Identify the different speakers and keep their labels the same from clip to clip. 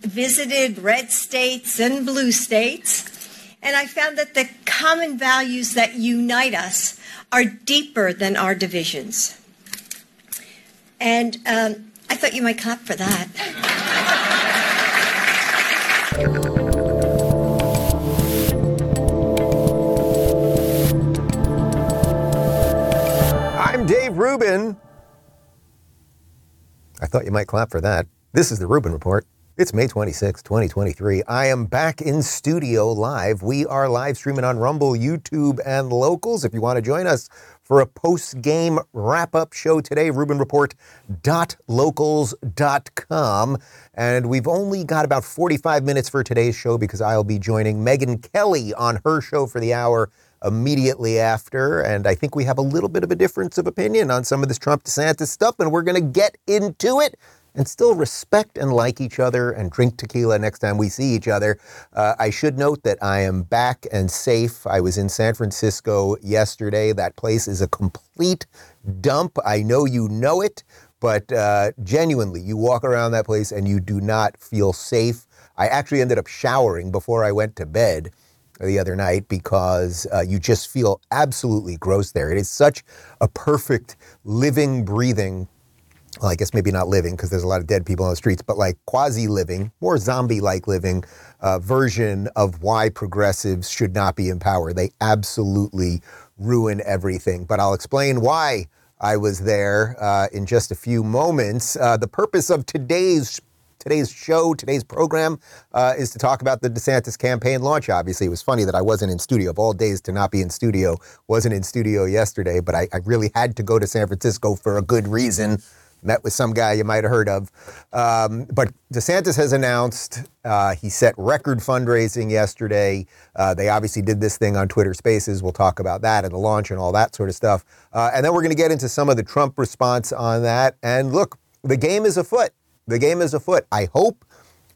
Speaker 1: Visited red states and blue states, and I found that the common values that unite us are deeper than our divisions. And um, I thought you might clap for that.
Speaker 2: I'm Dave Rubin. I thought you might clap for that. This is the Rubin Report. It's May 26, 2023. I am back in studio live. We are live streaming on Rumble, YouTube, and locals. If you want to join us for a post game wrap up show today, RubinReport.locals.com. And we've only got about 45 minutes for today's show because I'll be joining Megyn Kelly on her show for the hour immediately after. And I think we have a little bit of a difference of opinion on some of this Trump DeSantis stuff, and we're going to get into it and still respect and like each other and drink tequila next time we see each other. Uh, I should note that I am back and safe. I was in San Francisco yesterday. That place is a complete dump. I know you know it, but uh, genuinely, you walk around that place and you do not feel safe. I actually ended up showering before I went to bed the other night because uh, you just feel absolutely gross there. It is such a perfect living, breathing well, I guess maybe not living because there's a lot of dead people on the streets, but like quasi living, more zombie like living uh, version of why progressives should not be in power. They absolutely ruin everything. But I'll explain why I was there uh, in just a few moments. Uh, the purpose of today's today's show, today's program, uh, is to talk about the DeSantis campaign launch. Obviously, it was funny that I wasn't in studio. Of all days to not be in studio, wasn't in studio yesterday, but I, I really had to go to San Francisco for a good reason met with some guy you might have heard of. Um, but DeSantis has announced uh, he set record fundraising yesterday. Uh, they obviously did this thing on Twitter Spaces. We'll talk about that and the launch and all that sort of stuff. Uh, and then we're going to get into some of the Trump response on that. And look, the game is afoot. The game is afoot. I hope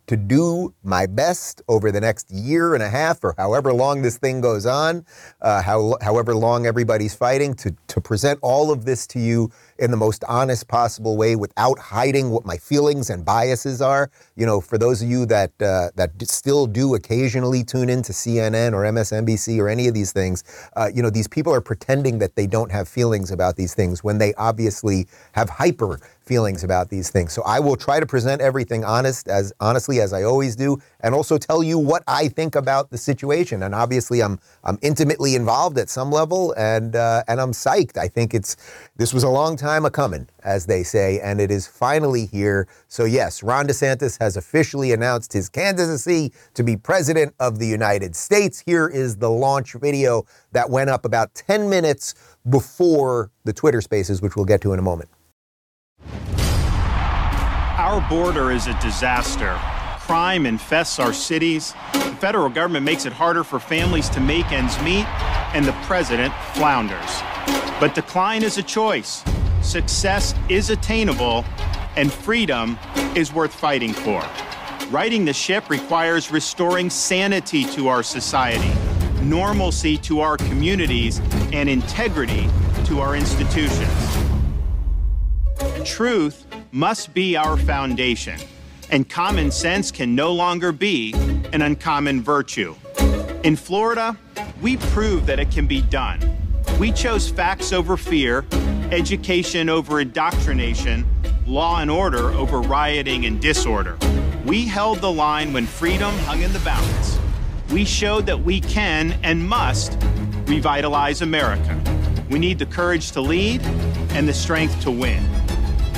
Speaker 2: to do my best over the next year and a half or however long this thing goes on, uh, how, however long everybody's fighting, to, to present all of this to you in the most honest possible way without hiding what my feelings and biases are. You know, for those of you that uh, that still do occasionally tune in to CNN or MSNBC or any of these things, uh, you know, these people are pretending that they don't have feelings about these things when they obviously have hyper feelings about these things. So I will try to present everything honest as honestly as I always do and also tell you what I think about the situation. And obviously I'm I'm intimately involved at some level and uh, and I'm psyched. I think it's this was a long time a coming, as they say, and it is finally here. So yes, Ron DeSantis has officially announced his candidacy to be president of the United States. Here is the launch video that went up about 10 minutes before the Twitter Spaces, which we'll get to in a moment.
Speaker 3: Our border is a disaster. Crime infests our cities. The federal government makes it harder for families to make ends meet, and the president flounders. But decline is a choice. Success is attainable, and freedom is worth fighting for. Righting the ship requires restoring sanity to our society, normalcy to our communities, and integrity to our institutions. Truth must be our foundation, and common sense can no longer be an uncommon virtue. In Florida, we proved that it can be done. We chose facts over fear, education over indoctrination, law and order over rioting and disorder. We held the line when freedom hung in the balance. We showed that we can and must revitalize America. We need the courage to lead and the strength to win.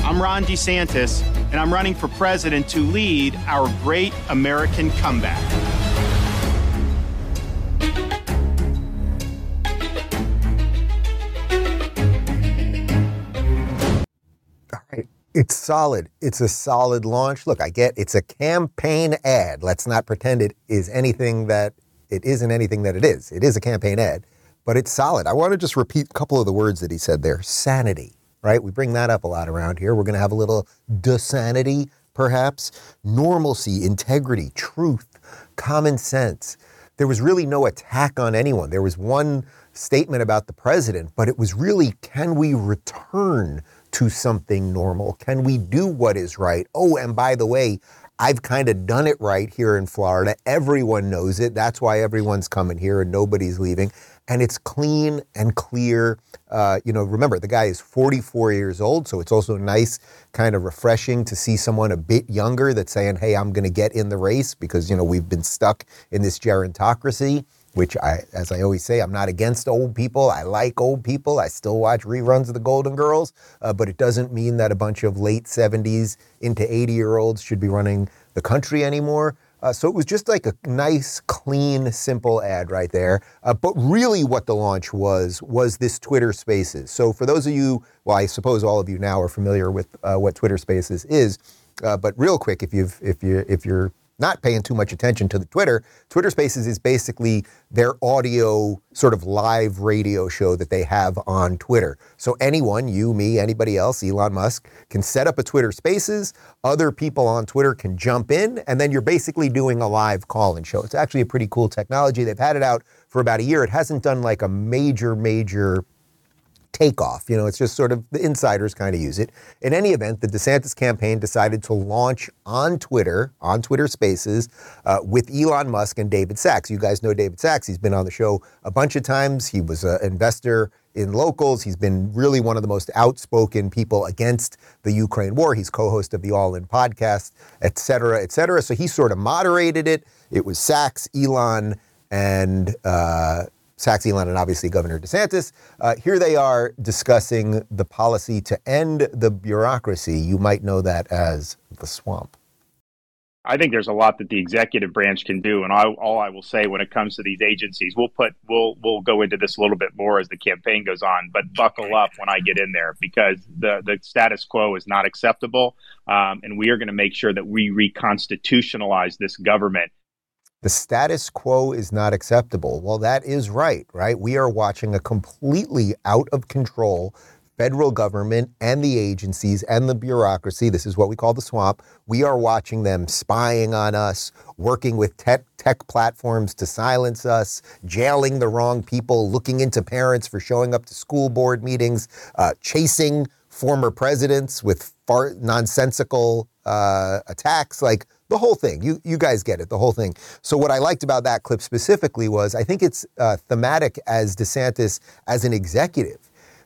Speaker 3: I'm Ron DeSantis, and I'm running for president to lead our great American comeback. All right.
Speaker 2: It's solid. It's a solid launch. Look, I get it's a campaign ad. Let's not pretend it is anything that it isn't anything that it is. It is a campaign ad, but it's solid. I want to just repeat a couple of the words that he said there. Sanity, right? We bring that up a lot around here. We're going to have a little desanity, perhaps. Normalcy, integrity, truth, common sense. There was really no attack on anyone. There was one statement about the president, but it was really can we return to something normal? Can we do what is right? Oh, and by the way, I've kind of done it right here in Florida. Everyone knows it. That's why everyone's coming here and nobody's leaving. And it's clean and clear. Uh, you know, remember, the guy is 44 years old, so it's also nice, kind of refreshing to see someone a bit younger that's saying, hey, I'm going to get in the race because, you know, we've been stuck in this gerontocracy which I, as I always say, I'm not against old people. I like old people. I still watch reruns of The Golden Girls, uh, but it doesn't mean that a bunch of late 70s into 80 year olds should be running the country anymore. Uh, so it was just like a nice, clean, simple ad right there. Uh, but really, what the launch was was this Twitter Spaces. So for those of you, well, I suppose all of you now are familiar with uh, what Twitter Spaces is. Uh, but real quick, if you've if you if you're not paying too much attention to the Twitter. Twitter Spaces is basically their audio sort of live radio show that they have on Twitter. So anyone, you, me, anybody else, Elon Musk, can set up a Twitter Spaces. Other people on Twitter can jump in, and then you're basically doing a live call-in show. It's actually a pretty cool technology. They've had it out for about a year. It hasn't done like a major, major takeoff. You know, it's just sort of the insiders kind of use it. In any event, the DeSantis campaign decided to launch on Twitter, on Twitter Spaces, uh, with Elon Musk and David Sacks. You guys know David Sacks. He's been on the show a bunch of times. He was an investor in locals. He's been really one of the most outspoken people against the Ukraine war. He's co-host of the All In podcast, et cetera, et cetera. So he sort of moderated it. It was Sacks, Elon, and uh, Sacks Elon and obviously Governor DeSantis. Uh, here they are discussing the policy to end the bureaucracy. You might know that as the swamp.
Speaker 4: I think there's a lot that the executive branch can do, and I, all I will say when it comes to these agencies, we'll put we'll we'll go into this a little bit more as the campaign goes on. But buckle up when I get in there because the the status quo is not acceptable, um, and we are going to make sure that we reconstitutionalize this government
Speaker 2: the status quo is not acceptable. Well, that is right, right? We are watching a completely out of control federal government and the agencies and the bureaucracy. This is what we call the swamp. We are watching them spying on us, working with tech, tech platforms to silence us, jailing the wrong people, looking into parents for showing up to school board meetings, uh, chasing former presidents with far nonsensical uh, attacks. Like, the whole thing. You you guys get it, the whole thing. So what I liked about that clip specifically was I think it's uh, thematic as DeSantis as an executive.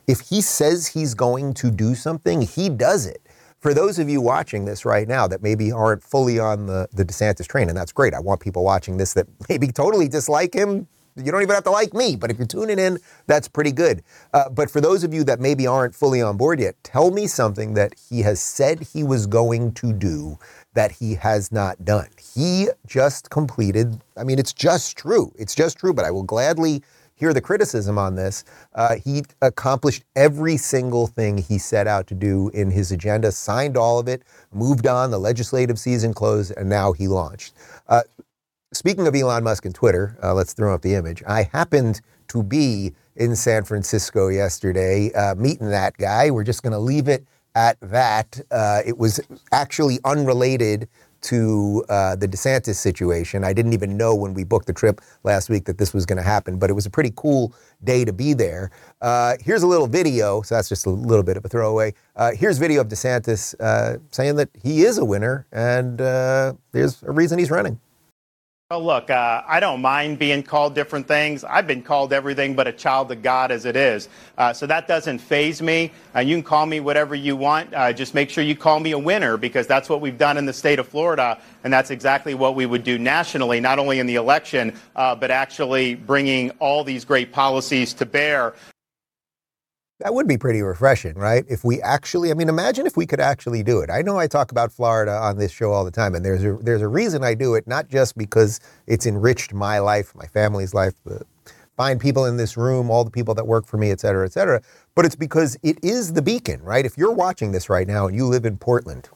Speaker 2: If he says he's going to do something, he does it. For those of you watching this right now that maybe aren't fully on the, the DeSantis train, and that's great. I want people watching this that maybe totally dislike him. You don't even have to like me, but if you're tuning in, that's pretty good. Uh, but for those of you that maybe aren't fully on board yet, tell me something that he has said he was going to do that he has not done. He just completed, I mean, it's just true. It's just true, but I will gladly hear the criticism on this. Uh, he accomplished every single thing he set out to do in his agenda, signed all of it, moved on, the legislative season closed, and now he launched. Uh, speaking of Elon Musk and Twitter, uh, let's throw up the image. I happened to be in San Francisco yesterday uh, meeting that guy. We're just going to leave it at that. Uh, it was actually unrelated to uh, the DeSantis situation. I didn't even know when we booked the trip last week that this was going to happen, but it was a pretty cool day to be there. Uh, here's a little video, so that's just a little bit of a throwaway. Uh, here's video of DeSantis uh, saying that he is a winner, and uh, there's a reason he's running.
Speaker 3: Well, look, uh, I don't mind being called different things. I've been called everything but a child of God as it is. Uh, so that doesn't faze me. Uh, you can call me whatever you want. Uh, just make sure you call me a winner because that's what we've done in the state of Florida. And that's exactly what we would do nationally, not only in the election, uh, but actually bringing all these great policies to bear
Speaker 2: that would be pretty refreshing, right? If we actually, I mean, imagine if we could actually do it. I know I talk about Florida on this show all the time, and there's a, there's a reason I do it, not just because it's enriched my life, my family's life, the fine people in this room, all the people that work for me, et cetera, et cetera. But it's because it is the beacon, right? If you're watching this right now and you live in Portland,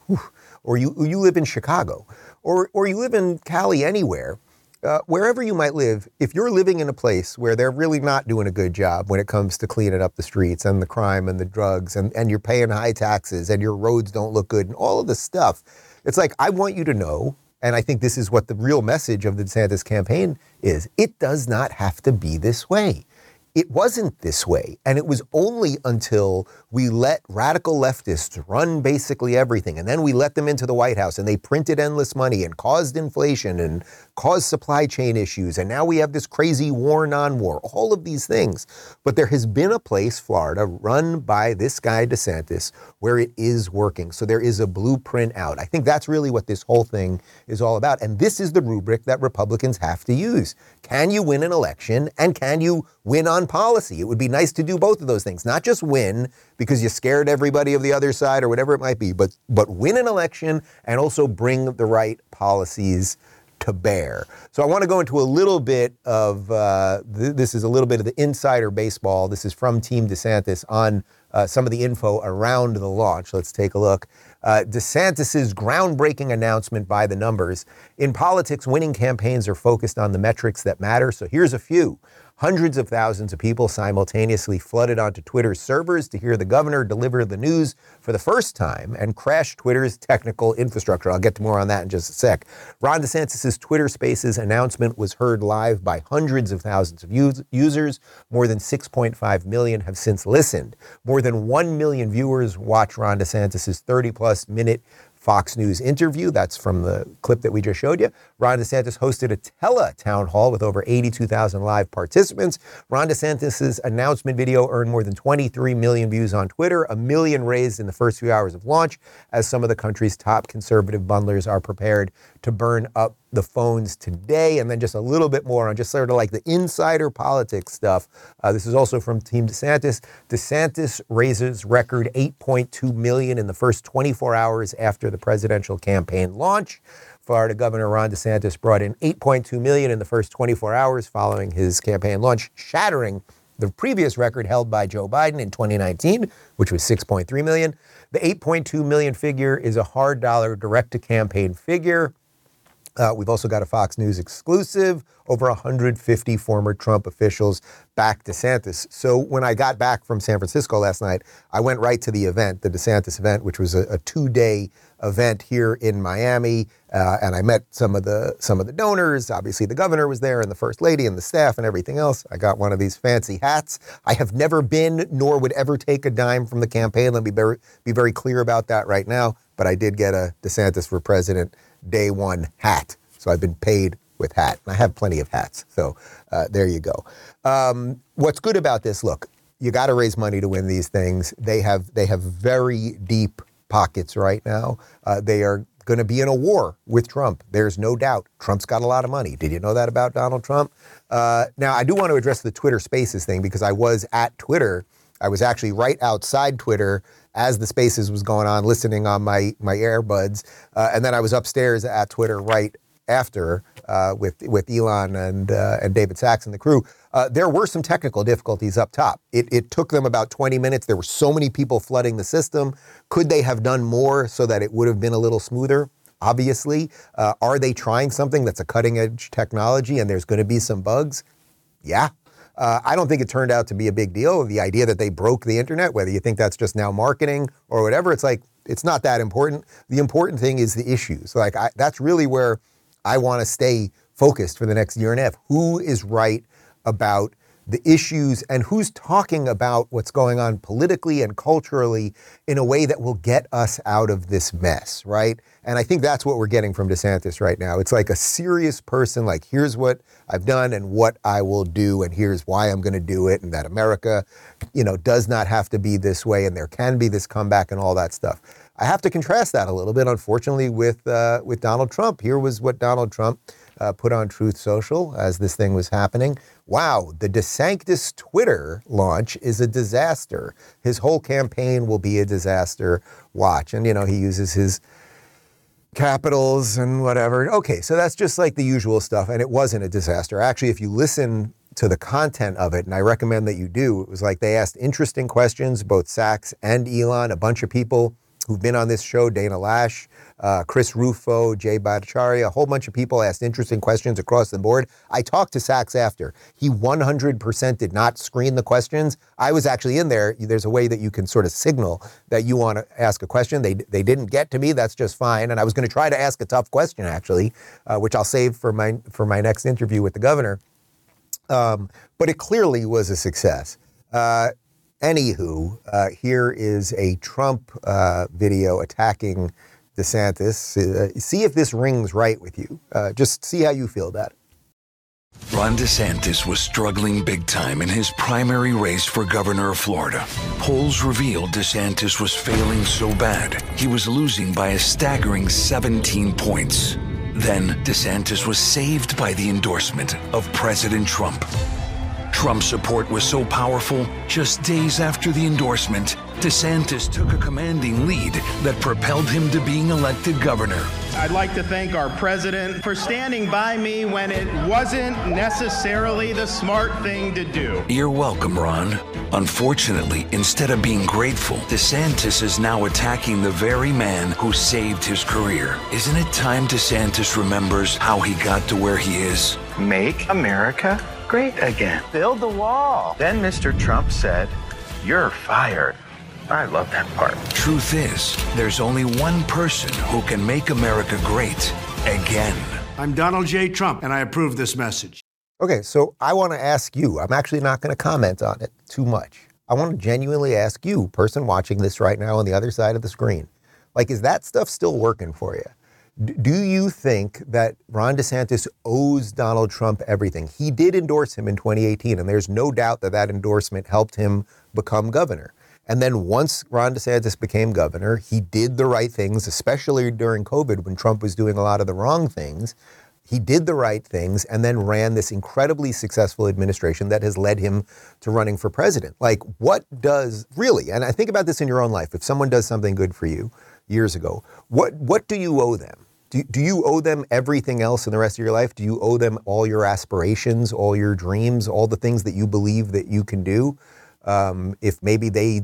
Speaker 2: or you, you live in Chicago, or, or you live in Cali, anywhere, uh, wherever you might live, if you're living in a place where they're really not doing a good job when it comes to cleaning up the streets and the crime and the drugs and, and you're paying high taxes and your roads don't look good and all of this stuff, it's like, I want you to know, and I think this is what the real message of the DeSantis campaign is it does not have to be this way. It wasn't this way. And it was only until we let radical leftists run basically everything, and then we let them into the White House and they printed endless money and caused inflation and caused supply chain issues. And now we have this crazy war, non war, all of these things. But there has been a place, Florida, run by this guy, DeSantis, where it is working. So there is a blueprint out. I think that's really what this whole thing is all about. And this is the rubric that Republicans have to use. Can you win an election and can you win on policy? It would be nice to do both of those things, not just win because you scared everybody of the other side or whatever it might be, but, but win an election and also bring the right policies to bear. So I want to go into a little bit of uh, th- this is a little bit of the insider baseball. This is from Team DeSantis on uh, some of the info around the launch. Let's take a look. Uh, DeSantis's groundbreaking announcement by the numbers. In politics, winning campaigns are focused on the metrics that matter. So here's a few. Hundreds of thousands of people simultaneously flooded onto Twitter's servers to hear the governor deliver the news for the first time and crash Twitter's technical infrastructure. I'll get to more on that in just a sec. Ron DeSantis' Twitter Spaces announcement was heard live by hundreds of thousands of users. More than 6.5 million have since listened. More than 1 million viewers watch Ron DeSantis' 30 plus minute Fox News interview. That's from the clip that we just showed you. Ron DeSantis hosted a tele town hall with over 82,000 live participants. Ron DeSantis' announcement video earned more than 23 million views on Twitter, a million raised in the first few hours of launch, as some of the country's top conservative bundlers are prepared to burn up the phones today, and then just a little bit more on just sort of like the insider politics stuff. Uh, this is also from Team DeSantis. DeSantis raises record 8.2 million in the first 24 hours after the presidential campaign launch. Florida Governor Ron DeSantis brought in 8.2 million in the first 24 hours following his campaign launch, shattering the previous record held by Joe Biden in 2019, which was 6.3 million. The 8.2 million figure is a hard dollar direct to campaign figure. Uh, we've also got a Fox News exclusive. Over 150 former Trump officials back DeSantis. So when I got back from San Francisco last night, I went right to the event, the DeSantis event, which was a, a two-day event here in Miami, uh, and I met some of the some of the donors. Obviously, the governor was there, and the first lady, and the staff, and everything else. I got one of these fancy hats. I have never been, nor would ever take a dime from the campaign. Let me be very, be very clear about that right now. But I did get a DeSantis for president day one hat. So I've been paid with hat. And I have plenty of hats. So uh, there you go. Um, what's good about this? Look, you got to raise money to win these things. They have they have very deep pockets right now. Uh, they are going to be in a war with Trump. There's no doubt. Trump's got a lot of money. Did you know that about Donald Trump? Uh, now, I do want to address the Twitter Spaces thing because I was at Twitter. I was actually right outside Twitter as the Spaces was going on, listening on my my earbuds, uh, and then I was upstairs at Twitter right after uh, with with Elon and uh, and David Sacks and the crew. Uh, there were some technical difficulties up top. It, it took them about 20 minutes. There were so many people flooding the system. Could they have done more so that it would have been a little smoother? Obviously, uh, are they trying something that's a cutting edge technology and there's going to be some bugs? Yeah, uh, I don't think it turned out to be a big deal. The idea that they broke the internet, whether you think that's just now marketing or whatever, it's like it's not that important. The important thing is the issues. Like I, that's really where I want to stay focused for the next year and a half. Who is right about the issues and who's talking about what's going on politically and culturally in a way that will get us out of this mess, right? And I think that's what we're getting from DeSantis right now. It's like a serious person, like, here's what I've done and what I will do, and here's why I'm going to do it, and that America, you know, does not have to be this way, and there can be this comeback and all that stuff. I have to contrast that a little bit, unfortunately, with uh, with Donald Trump. Here was what Donald Trump uh, put on Truth Social as this thing was happening. Wow, the DeSantis Twitter launch is a disaster. His whole campaign will be a disaster. Watch, and you know he uses his capitals and whatever. Okay, so that's just like the usual stuff, and it wasn't a disaster. Actually, if you listen to the content of it, and I recommend that you do. It was like they asked interesting questions, both Sacks and Elon, a bunch of people who've been on this show, Dana Loesch, uh, Chris Rufo, Jay Bhattacharya, a whole bunch of people asked interesting questions across the board. I talked to Sacks after. He 100% did not screen the questions. I was actually in there. There's a way that you can sort of signal that you want to ask a question. They, they didn't get to me. That's just fine. And I was going to try to ask a tough question, actually, uh, which I'll save for my, for my next interview with the governor. Um, but it clearly was a success. Uh, anywho, uh, here is a Trump uh, video attacking DeSantis. Uh, see if this rings right with you. Uh, just see how you feel about it.
Speaker 5: Ron DeSantis was struggling big time in his primary race for governor of Florida. Polls revealed DeSantis was failing so bad, he was losing by a staggering 17 points. Then, DeSantis was saved by the endorsement of President Trump. Trump's support was so powerful, just days after the endorsement, DeSantis took a commanding lead that propelled him to being elected governor.
Speaker 3: I'd like to thank our president for standing by me when it wasn't necessarily the smart thing to do.
Speaker 5: You're welcome, Ron. Unfortunately, instead of being grateful, DeSantis is now attacking the very man who saved his career. Isn't it time DeSantis remembers how he got to where he is?
Speaker 6: Make America great again. Build the wall. Then Mr. Trump said, You're fired. I love that part.
Speaker 5: Truth is, there's only one person who can make America great again.
Speaker 7: I'm Donald J. Trump, and I approve this message.
Speaker 2: Okay, so I want to ask you, I'm actually not going to comment on it too much. I want to genuinely ask you, person watching this right now on the other side of the screen, like, is that stuff still working for you? Do you think that Ron DeSantis owes Donald Trump everything? He did endorse him in 2018, and there's no doubt that that endorsement helped him become governor. And then once Ron DeSantis became governor, he did the right things, especially during COVID when Trump was doing a lot of the wrong things. He did the right things and then ran this incredibly successful administration that has led him to running for president. Like, what does really, and I think about this in your own life, if someone does something good for you years ago, what, what do you owe them? Do, do you owe them everything else in the rest of your life? Do you owe them all your aspirations, all your dreams, all the things that you believe that you can do? Um, if maybe they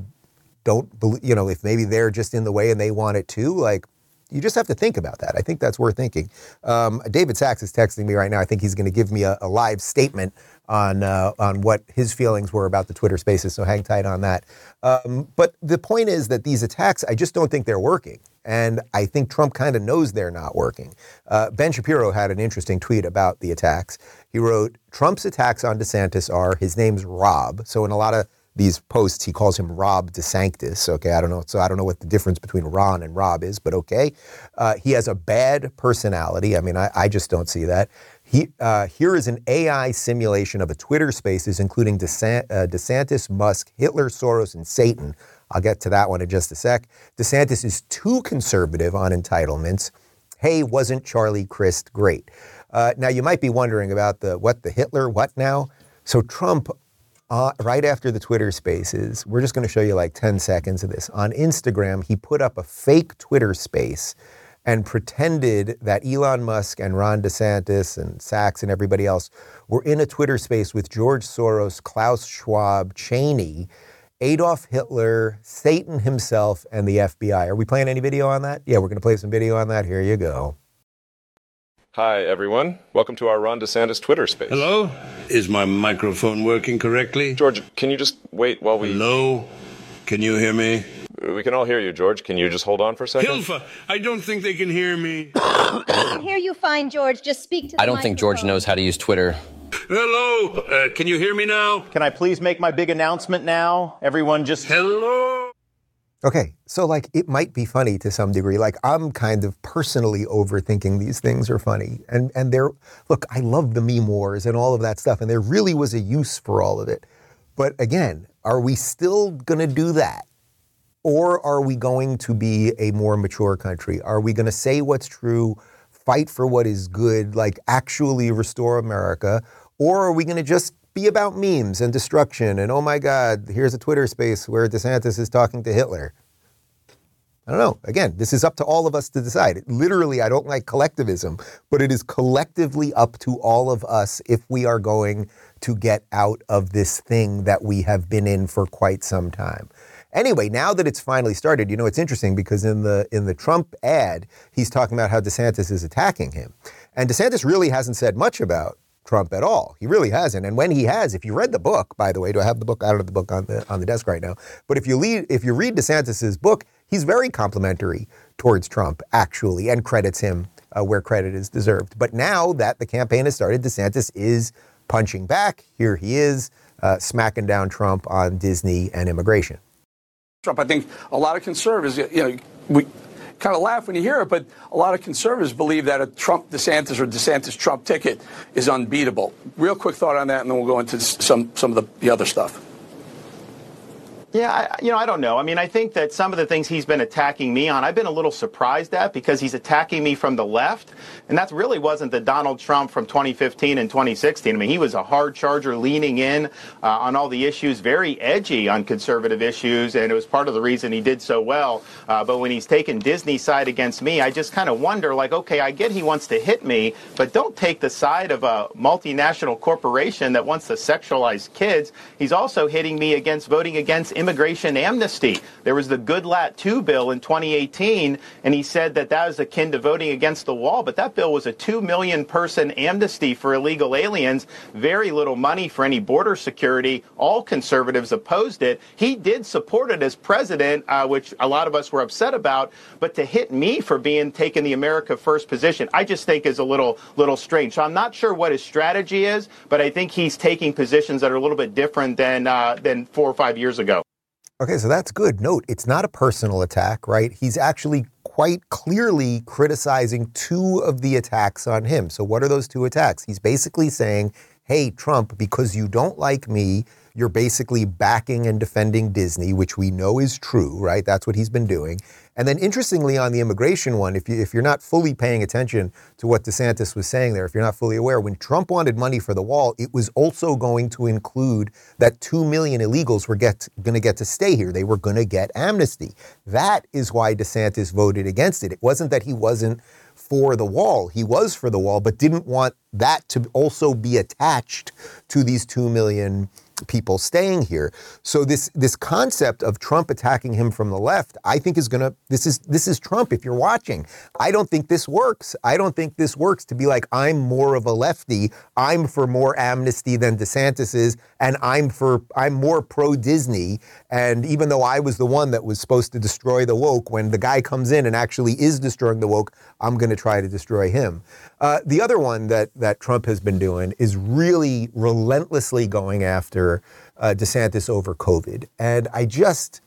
Speaker 2: don't believe, you know, if maybe they're just in the way and they want it too, like you just have to think about that. I think that's worth thinking. Um, David Sacks is texting me right now. I think he's going to give me a, a live statement on uh, on what his feelings were about the Twitter Spaces. So hang tight on that. Um, but the point is that these attacks, I just don't think they're working. And I think Trump kind of knows they're not working. Uh, ben Shapiro had an interesting tweet about the attacks. He wrote, Trump's attacks on DeSantis are, his name's Rob. So in a lot of these posts, he calls him Rob DeSanctis. Okay, I don't know. So I don't know what the difference between Ron and Rob is, but okay. Uh, he has a bad personality. I mean, I, I just don't see that. He, uh, here is an AI simulation of a Twitter Spaces, including DeSant, uh, DeSantis, Musk, Hitler, Soros, and Satan I'll get to that one in just a sec. DeSantis is too conservative on entitlements. Hey, wasn't Charlie Crist great? Uh, now you might be wondering about the what the Hitler what now? So Trump, uh, right after the Twitter Spaces, we're just going to show you like 10 seconds of this. On Instagram, he put up a fake Twitter space and pretended that Elon Musk and Ron DeSantis and Sacks and everybody else were in a Twitter space with George Soros, Klaus Schwab, Cheney Adolf Hitler, Satan himself, and the FBI. Are we playing any video on that? Yeah, we're going to play some video on that. Here you go.
Speaker 8: Hi, everyone. Welcome to our Ron DeSantis Twitter space.
Speaker 7: Hello? Is my microphone working correctly?
Speaker 8: George, can you just wait while we.
Speaker 7: Hello? Can you hear me?
Speaker 8: We can all hear you, George. Can you just hold on for a second?
Speaker 7: Hilfa, I don't think they can hear me.
Speaker 9: I can hear you fine, George. Just speak to
Speaker 10: I don't think George knows how to use Twitter.
Speaker 7: Hello? Uh, can you hear me now?
Speaker 11: Can I please make my big announcement now? Everyone just.
Speaker 7: Hello?
Speaker 2: Okay, so like it might be funny to some degree. Like I'm kind of personally overthinking these things are funny. And and there look, I love the meme wars and all of that stuff, and there really was a use for all of it. But again, are we still gonna do that? Or are we going to be a more mature country? Are we gonna say what's true, fight for what is good, like actually restore America? Or are we going to just be about memes and destruction and oh my God, here's a Twitter space where DeSantis is talking to Hitler? I don't know. Again, this is up to all of us to decide. Literally, I don't like collectivism, but it is collectively up to all of us if we are going to get out of this thing that we have been in for quite some time. Anyway, now that it's finally started, you know, it's interesting because in the in the Trump ad, he's talking about how DeSantis is attacking him. And DeSantis really hasn't said much about Trump at all. He really hasn't. And when he has, if you read the book, by the way, do I have the book? I don't have the book on the on the desk right now. But if you read if you read DeSantis's book, he's very complimentary towards Trump, actually, and credits him uh, where credit is deserved. But now that the campaign has started, DeSantis is punching back. Here he is, uh, smacking down Trump on Disney and immigration.
Speaker 12: Trump. I think a lot of conservatives, you know, we kind of laugh when you hear it, but a lot of conservatives believe that a Trump DeSantis or DeSantis Trump ticket is unbeatable. Real quick thought on that, and then we'll go into some some of the, the other stuff.
Speaker 3: Yeah, I, you know, I don't know. I mean, I think that some of the things he's been attacking me on, I've been a little surprised at because he's attacking me from the left. And that really wasn't the Donald Trump from 2015 and 2016. I mean, he was a hard charger leaning in uh, on all the issues, very edgy on conservative issues. And it was part of the reason he did so well. Uh, but when he's taken Disney's side against me, I just kind of wonder, like, okay, I get he wants to hit me, but don't take the side of a multinational corporation that wants to sexualize kids. He's also hitting me against voting against immigration amnesty. There was the Goodlatte 2 bill in 2018, and he said that that was akin to voting against the wall. But that bill was a 2 million person amnesty for illegal aliens, very little money for any border security. All conservatives opposed it. He did support it as president, uh, which a lot of us were upset about. But to hit me for being taking the America First position, I just think is a little little strange. So I'm not sure what his strategy is, but I think he's taking positions that are a little bit different than uh, than four or five years ago.
Speaker 2: Okay, so that's good. Note, it's not a personal attack, right? He's actually quite clearly criticizing two of the attacks on him. So, what are those two attacks? He's basically saying, hey, Trump, because you don't like me, you're basically backing and defending Disney, which we know is true, right? That's what he's been doing. And then, interestingly, on the immigration one, if, you, if you're not fully paying attention to what DeSantis was saying there, if you're not fully aware, when Trump wanted money for the wall, it was also going to include that 2 million illegals were going to get to stay here. They were going to get amnesty. That is why DeSantis voted against it. It wasn't that he wasn't for the wall. He was for the wall, but didn't want that to also be attached to these 2 million people staying here. So this this concept of Trump attacking him from the left, I think is going to this is this is Trump if you're watching. I don't think this works. I don't think this works to be like I'm more of a lefty. I'm for more amnesty than DeSantis is and I'm for I'm more pro Disney and even though I was the one that was supposed to destroy the woke when the guy comes in and actually is destroying the woke, I'm going to try to destroy him. Uh, the other one that that Trump has been doing is really relentlessly going after uh, DeSantis over COVID, and I just,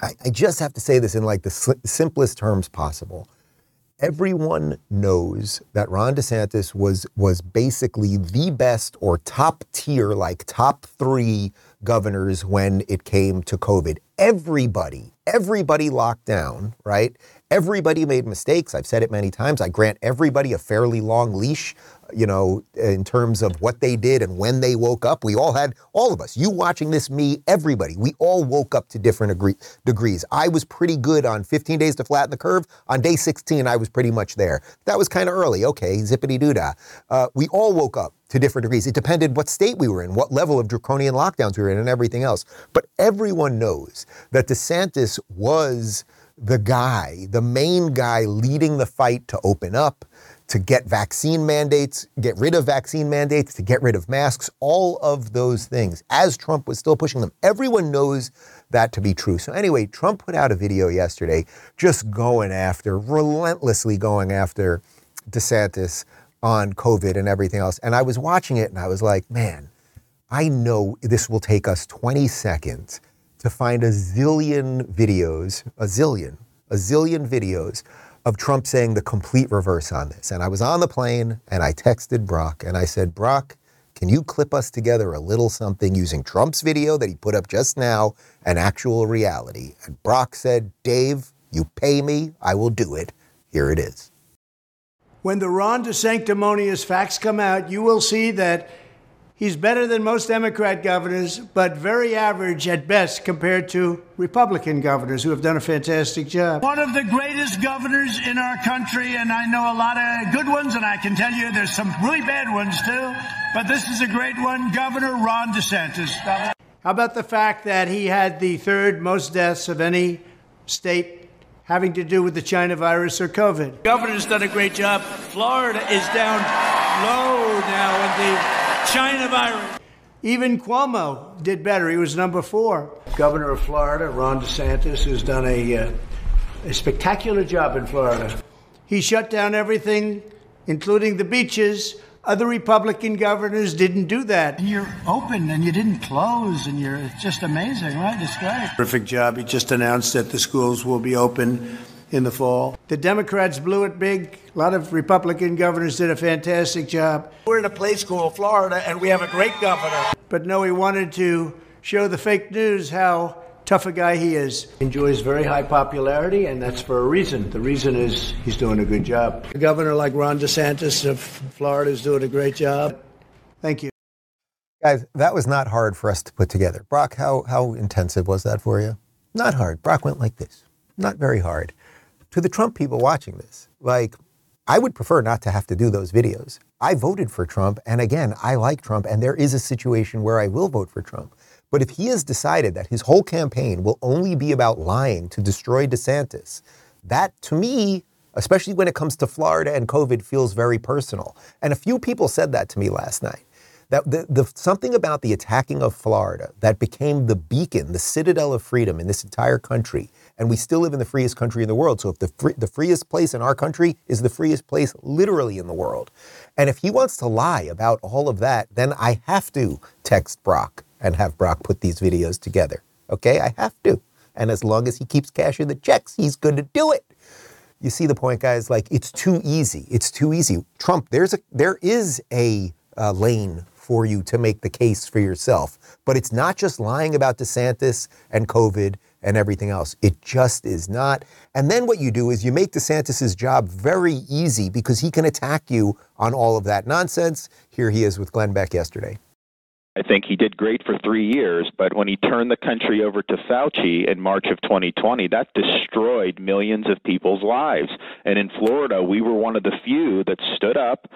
Speaker 2: I, I, just have to say this in like the sl- simplest terms possible. Everyone knows that Ron DeSantis was was basically the best or top tier, like top three governors when it came to COVID. Everybody, everybody locked down, right? Everybody made mistakes. I've said it many times. I grant everybody a fairly long leash, you know, in terms of what they did and when they woke up. We all had, all of us, you watching this, me, everybody, we all woke up to different agree- degrees. I was pretty good on 15 days to flatten the curve. On day 16, I was pretty much there. That was kind of early. Okay, zippity doo dah. Uh, we all woke up to different degrees. It depended what state we were in, what level of draconian lockdowns we were in, and everything else. But everyone knows that DeSantis was the guy, the main guy leading the fight to open up, to get vaccine mandates, get rid of vaccine mandates, to get rid of masks, all of those things, as Trump was still pushing them. Everyone knows that to be true. So, anyway, Trump put out a video yesterday just going after, relentlessly going after DeSantis on COVID and everything else. And I was watching it and I was like, man, I know this will take us 20 seconds to find a zillion videos, a zillion, a zillion videos of Trump saying the complete reverse on this. And I was on the plane and I texted Brock and I said, Brock, can you clip us together a little something using Trump's video that he put up just now and actual reality? And Brock said, Dave, you pay me, I will do it. Here it is.
Speaker 13: When the Ron DeSanctimonious facts come out, you will see that He's better than most Democrat governors, but very average at best compared to Republican governors who have done a fantastic job.
Speaker 14: One of the greatest governors in our country, and I know a lot of good ones, and I can tell you there's some really bad ones too, but this is a great one Governor Ron DeSantis.
Speaker 13: How about the fact that he had the third most deaths of any state having to do with the China virus or COVID?
Speaker 14: Governor's done a great job. Florida is down low now in the China virus.
Speaker 13: Even Cuomo did better. He was number four. Governor of Florida, Ron DeSantis, has done a, uh, a spectacular job in Florida. He shut down everything, including the beaches. Other Republican governors didn't do that.
Speaker 14: And you're open and you didn't close, and you're it's just amazing, right? It's great.
Speaker 13: Perfect job. He just announced that the schools will be open in the fall. The Democrats blew it big. A lot of Republican governors did a fantastic job.
Speaker 14: We're in a place called Florida, and we have a great governor.
Speaker 13: But no, he wanted to show the fake news how tough a guy he is. He enjoys very high popularity, and that's for a reason. The reason is he's doing a good job. A governor like Ron DeSantis of Florida is doing a great job. Thank you.
Speaker 2: Guys, that was not hard for us to put together. Brock, how, how intensive was that for you? Not hard. Brock went like this. Not very hard to the Trump people watching this, like, I would prefer not to have to do those videos. I voted for Trump, and again, I like Trump, and there is a situation where I will vote for Trump. But if he has decided that his whole campaign will only be about lying to destroy DeSantis, that to me, especially when it comes to Florida and COVID, feels very personal. And a few people said that to me last night that the, the, something about the attacking of Florida that became the beacon, the citadel of freedom in this entire country, and we still live in the freest country in the world. So if the free, the freest place in our country is the freest place literally in the world, and if he wants to lie about all of that, then I have to text Brock and have Brock put these videos together. Okay, I have to. And as long as he keeps cashing the checks, he's going to do it. You see the point, guys? Like it's too easy. It's too easy. Trump, there's a there is a uh, lane for you to make the case for yourself. But it's not just lying about DeSantis and COVID and everything else. It just is not. And then what you do is you make DeSantis's job very easy because he can attack you on all of that nonsense. Here he is with Glenn Beck yesterday.
Speaker 15: I think he did great for three years, but when he turned the country over to Fauci in March of 2020, that destroyed millions of people's lives. And in Florida, we were one of the few that stood up,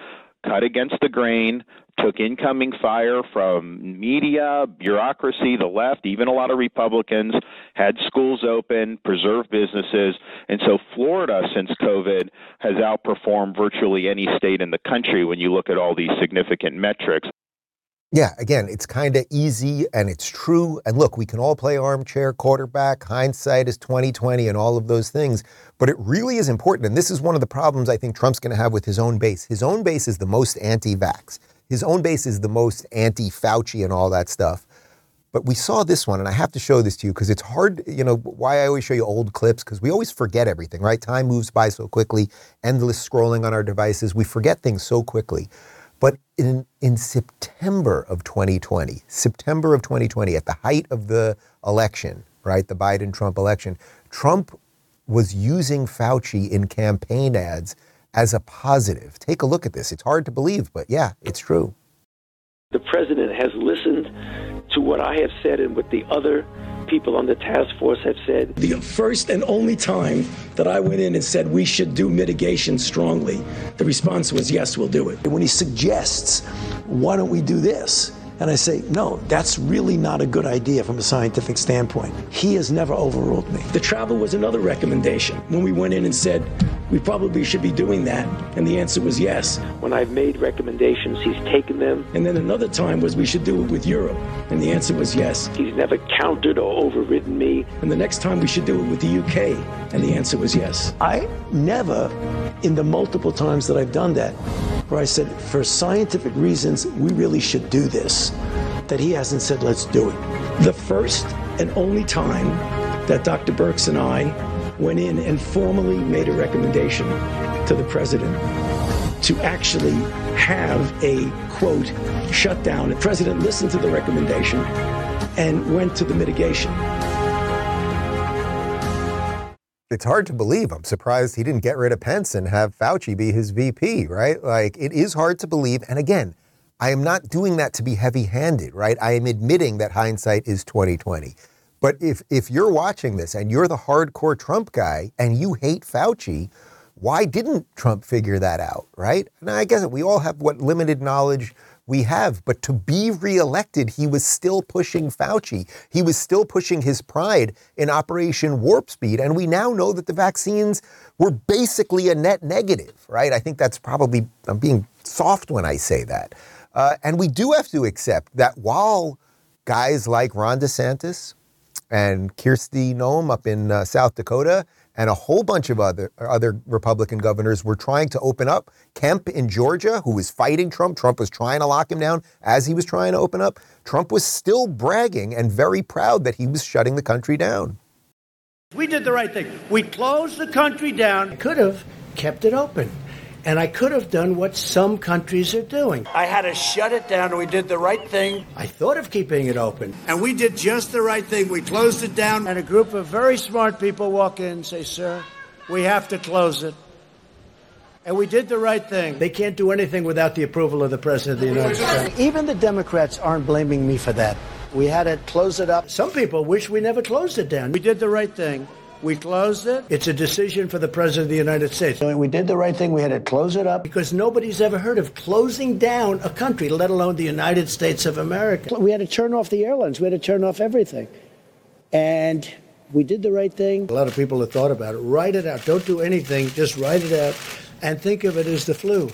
Speaker 15: cut against the grain, took incoming fire from media, bureaucracy, the left, even a lot of Republicans, had schools open, preserved businesses. And so Florida, since COVID, has outperformed virtually any state in the country when you look at all these significant metrics.
Speaker 2: Yeah, again, it's kind of easy and it's true. And look, we can all play armchair quarterback, hindsight is 2020 and all of those things, but it really is important and this is one of the problems I think Trump's going to have with his own base. His own base is the most anti-vax his own base is the most anti Fauci and all that stuff. But we saw this one, and I have to show this to you because it's hard, you know, why I always show you old clips, because we always forget everything, right? Time moves by so quickly, endless scrolling on our devices. We forget things so quickly. But in, in September of 2020, September of 2020, at the height of the election, right, the Biden Trump election, Trump was using Fauci in campaign ads as a positive. Take a look at this. It's hard to believe, but yeah, it's true.
Speaker 16: The president has listened to what I have said and what the other people on the task force have said.
Speaker 17: The first and only time that I went in and said we should do mitigation strongly, the response was yes, we'll do it. When he suggests, why don't we do this? And I say, no, that's really not a good idea from a scientific standpoint. He has never overruled me. The travel was another recommendation. When we went in and said, we probably should be doing that, and the answer was yes.
Speaker 16: When I've made recommendations, he's taken them.
Speaker 17: And then another time was we should do it with Europe, and the answer was yes.
Speaker 16: He's never countered or overridden me.
Speaker 17: And the next time we should do it with the UK, and the answer was yes. I never, in the multiple times that I've done that, where I said, for scientific reasons, we really should do this, that he hasn't said, let's do it. The first and only time that Dr. Birx and I went in and formally made a recommendation to the president to actually have a quote shutdown. The president listened to the recommendation and went to the mitigation.
Speaker 2: It's hard to believe. I'm surprised he didn't get rid of Pence and have Fauci be his VP, right? Like, it is hard to believe. And again, I am not doing that to be heavy-handed, right? I am admitting that hindsight is 2020. But if if you're watching this and you're the hardcore Trump guy and you hate Fauci, why didn't Trump figure that out, right? And I guess we all have what limited knowledge we have, but to be reelected, he was still pushing Fauci. He was still pushing his pride in Operation Warp Speed. And we now know that the vaccines were basically a net negative, right? I think that's probably, I'm being soft when I say that. Uh, and we do have to accept that while guys like Ron DeSantis and Kristi Noem up in uh, South Dakota and a whole bunch of other other Republican governors were trying to open up. Kemp in Georgia, who was fighting Trump, Trump was trying to lock him down as he was trying to open up. Trump was still bragging and very proud that he was shutting the country down.
Speaker 13: We did the right thing. We closed the country down. Could have kept it open. And I could have done what some countries are doing. I had to shut it down, and we did the right thing. I thought of keeping it open. And we did just the right thing. We closed it down. And a group of very smart people walk in and say, Sir, we have to close it. And we did the right thing. They can't do anything without the approval of the President of the United States. Even the Democrats aren't blaming me for that. We had to close it up. Some people wish we never closed it down. We did the right thing. We closed it. It's a decision for the President of the United States. We did the right thing. We had to close it up. Because nobody's ever heard of closing down a country, let alone the United States of America. We had to turn off the airlines. We had to turn off everything. And we did the right thing. A lot of people have thought about it. Write it out. Don't do anything. Just write it out and think of it as the flu.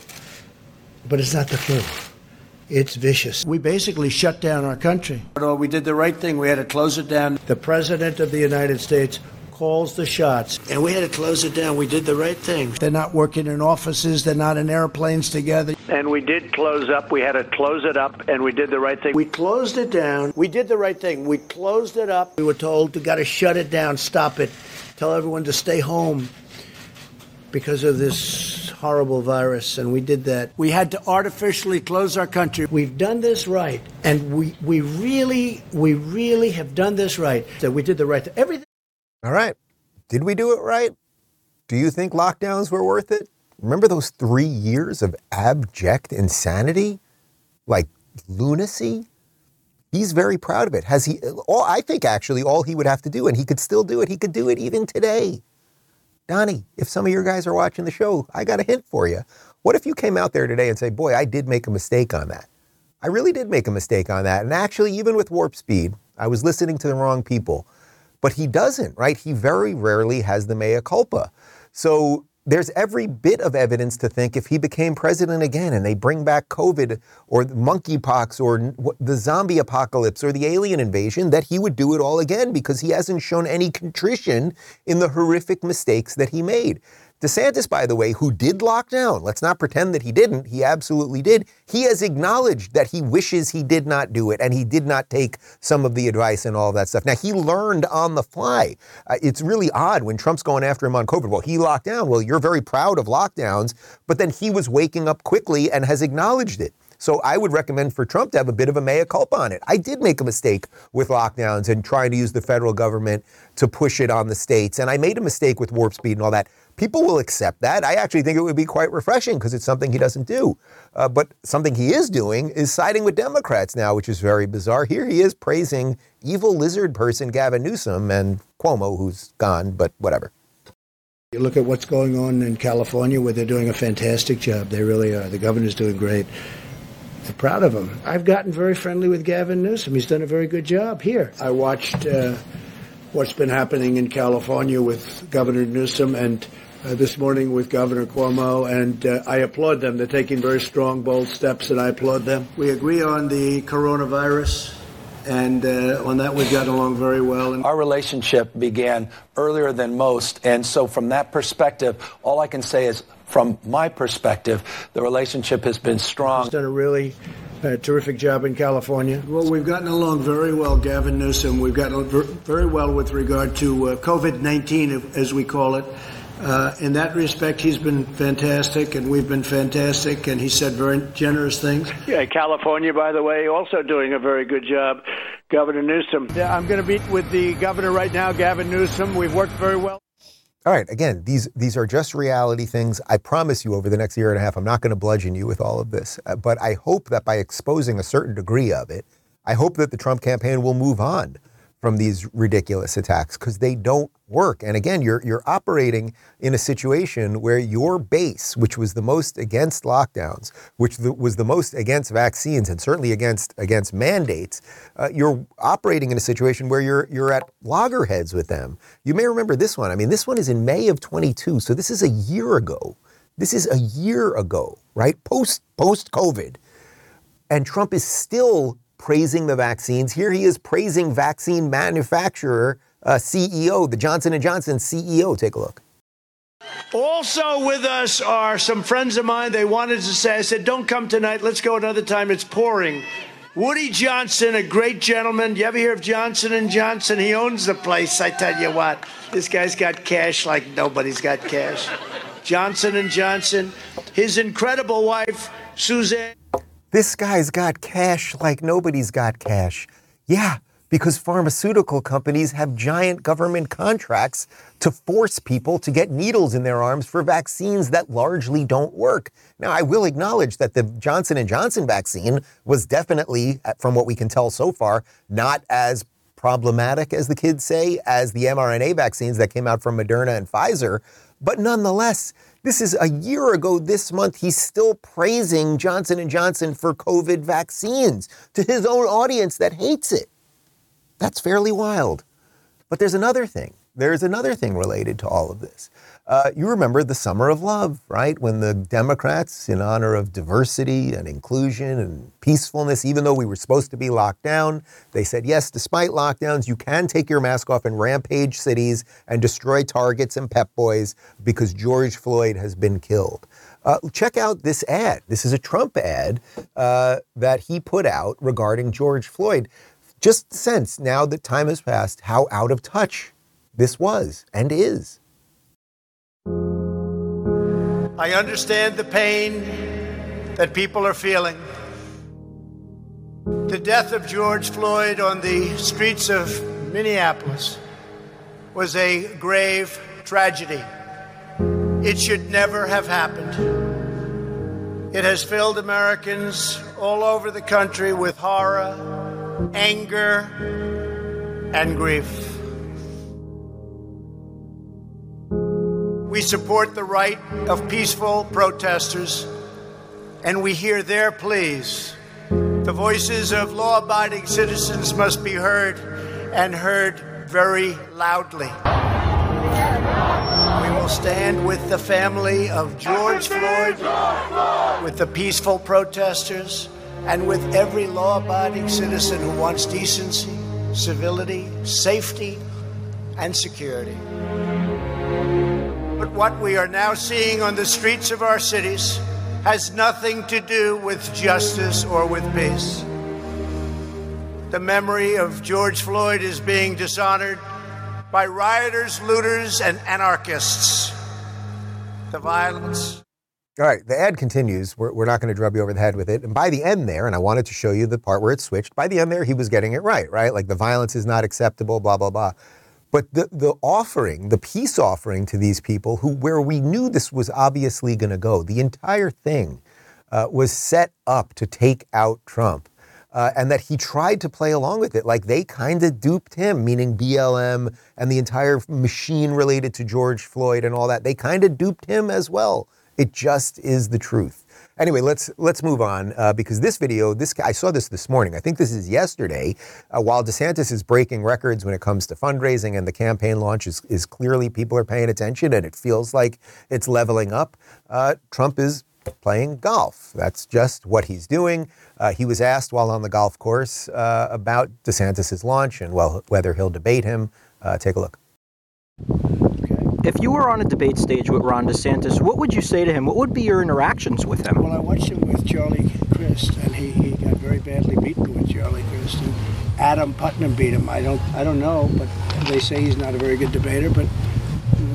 Speaker 13: But it's not the flu. It's vicious. We basically shut down our country. We did the right thing. We had to close it down. The President of the United States calls the shots. And we had to close it down. We did the right thing. They're not working in offices, they're not in airplanes together.
Speaker 18: And we did close up. We had to close it up, and we did the right thing.
Speaker 13: We closed it down. We did the right thing. We closed it up. We were told to got to shut it down, stop it, tell everyone to stay home because of this horrible virus, and we did that. We had to artificially close our country. We've done this right, and we we really we really have done this right. So we did the right thing. Everything.
Speaker 2: All right. Did we do it right? Do you think lockdowns were worth it? Remember those three years of abject insanity? Like lunacy? He's very proud of it. Has he? All, I think actually all he would have to do, and he could still do it, he could do it even today. Donnie, if some of your guys are watching the show, I got a hint for you. What if you came out there today and say, boy, I did make a mistake on that? I really did make a mistake on that. And actually, even with warp speed, I was listening to the wrong people. But he doesn't, right? He very rarely has the mea culpa. So there's every bit of evidence to think if he became president again and they bring back COVID or monkeypox or the zombie apocalypse or the alien invasion, that he would do it all again because he hasn't shown any contrition in the horrific mistakes that he made. DeSantis, by the way, who did lock down, let's not pretend that he didn't, he absolutely did. He has acknowledged that he wishes he did not do it and he did not take some of the advice and all that stuff. Now, he learned on the fly. Uh, it's really odd when Trump's going after him on COVID. Well, he locked down. Well, you're very proud of lockdowns, but then he was waking up quickly and has acknowledged it. So I would recommend for Trump to have a bit of a mea culpa on it. I did make a mistake with lockdowns and trying to use the federal government to push it on the states. And I made a mistake with warp speed and all that. People will accept that. I actually think it would be quite refreshing because it's something he doesn't do. Uh, but something he is doing is siding with Democrats now, which is very bizarre. Here he is praising evil lizard person Gavin Newsom and Cuomo, who's gone, but whatever.
Speaker 13: You look at what's going on in California, where they're doing a fantastic job. They really are. The governor's doing great. Proud of him. I've gotten very friendly with Gavin Newsom. He's done a very good job here. I watched uh, what's been happening in California with Governor Newsom and uh, this morning with Governor Cuomo, and uh, I applaud them. They're taking very strong, bold steps, and I applaud them. We agree on the coronavirus. And uh, on that, we've gotten along very well.
Speaker 12: And Our relationship began earlier than most. And so, from that perspective, all I can say is from my perspective, the relationship has been strong.
Speaker 13: He's done a really uh, terrific job in California. Well, we've gotten along very well, Gavin Newsom. We've gotten very well with regard to uh, COVID 19, as we call it. Uh, in that respect, he's been fantastic, and we've been fantastic, and he said very generous things.
Speaker 18: Yeah, California, by the way, also doing a very good job. Governor Newsom.
Speaker 13: Yeah, I'm going to meet with the governor right now, Gavin Newsom. We've worked very well.
Speaker 2: All right, again, these these are just reality things. I promise you, over the next year and a half, I'm not going to bludgeon you with all of this. Uh, but I hope that by exposing a certain degree of it, I hope that the Trump campaign will move on from these ridiculous attacks because they don't work. And again, you're you're operating in a situation where your base, which was the most against lockdowns, which the, was the most against vaccines, and certainly against against mandates, uh, you're operating in a situation where you're you're at loggerheads with them. You may remember this one. I mean, this one is in May of 22, so this is a year ago. This is a year ago, right? Post post COVID, and Trump is still praising the vaccines. Here he is praising vaccine manufacturer uh, CEO, the Johnson & Johnson CEO. Take a look.
Speaker 13: Also with us are some friends of mine. They wanted to say, I said, don't come tonight. Let's go another time. It's pouring. Woody Johnson, a great gentleman. You ever hear of Johnson and Johnson? He owns the place. I tell you what, this guy's got cash like nobody's got cash. Johnson and Johnson, his incredible wife, Suzanne.
Speaker 2: This guy's got cash like nobody's got cash. Yeah, because pharmaceutical companies have giant government contracts to force people to get needles in their arms for vaccines that largely don't work. Now, I will acknowledge that the Johnson & Johnson vaccine was definitely uh, from what we can tell so far not as problematic as the kids say as the mRNA vaccines that came out from Moderna and Pfizer, but nonetheless, this is a year ago this month. He's still praising Johnson & Johnson for COVID vaccines to his own audience that hates it. That's fairly wild. But there's another thing. There's another thing related to all of this. Uh, you remember the summer of love, right? When the Democrats, in honor of diversity and inclusion and peacefulness, even though we were supposed to be locked down, they said, yes, despite lockdowns, you can take your mask off and rampage cities and destroy targets and pep boys because George Floyd has been killed. Uh, check out this ad. This is a Trump ad uh, that he put out regarding George Floyd. Just sense now that time has passed how out of touch this was and is.
Speaker 13: I understand the pain that people are feeling. The death of George Floyd on the streets of Minneapolis was a grave tragedy. It should never have happened. It has filled Americans all over the country with horror, anger, and grief. We support the right of peaceful protesters, and we hear their pleas. The voices of law abiding citizens must be heard, and heard very loudly. We will stand with the family of George Floyd, with the peaceful protesters, and with every law abiding citizen who wants decency, civility, safety, and security. But what we are now seeing on the streets of our cities has nothing to do with justice or with peace. The memory of George Floyd is being dishonored by rioters, looters, and anarchists. The violence.
Speaker 2: All right, the ad continues. We're, we're not going to drub you over the head with it. And by the end there, and I wanted to show you the part where it switched, by the end there, he was getting it right, right? Like the violence is not acceptable, blah, blah, blah. But the, the offering, the peace offering to these people who, where we knew this was obviously going to go, the entire thing uh, was set up to take out Trump. Uh, and that he tried to play along with it. Like they kind of duped him, meaning BLM and the entire machine related to George Floyd and all that. They kind of duped him as well. It just is the truth. Anyway, let's let's move on uh, because this video, this I saw this this morning. I think this is yesterday. Uh, while DeSantis is breaking records when it comes to fundraising and the campaign launch is, is clearly people are paying attention and it feels like it's leveling up. Uh, Trump is playing golf. That's just what he's doing. Uh, he was asked while on the golf course uh, about DeSantis's launch and well whether he'll debate him. Uh, take a look.
Speaker 19: If you were on a debate stage with Ron DeSantis, what would you say to him? What would be your interactions with him?
Speaker 20: Well, I watched him with Charlie Crist, and he, he got very badly beaten with Charlie Crist. And Adam Putnam beat him. I don't I don't know, but they say he's not a very good debater, but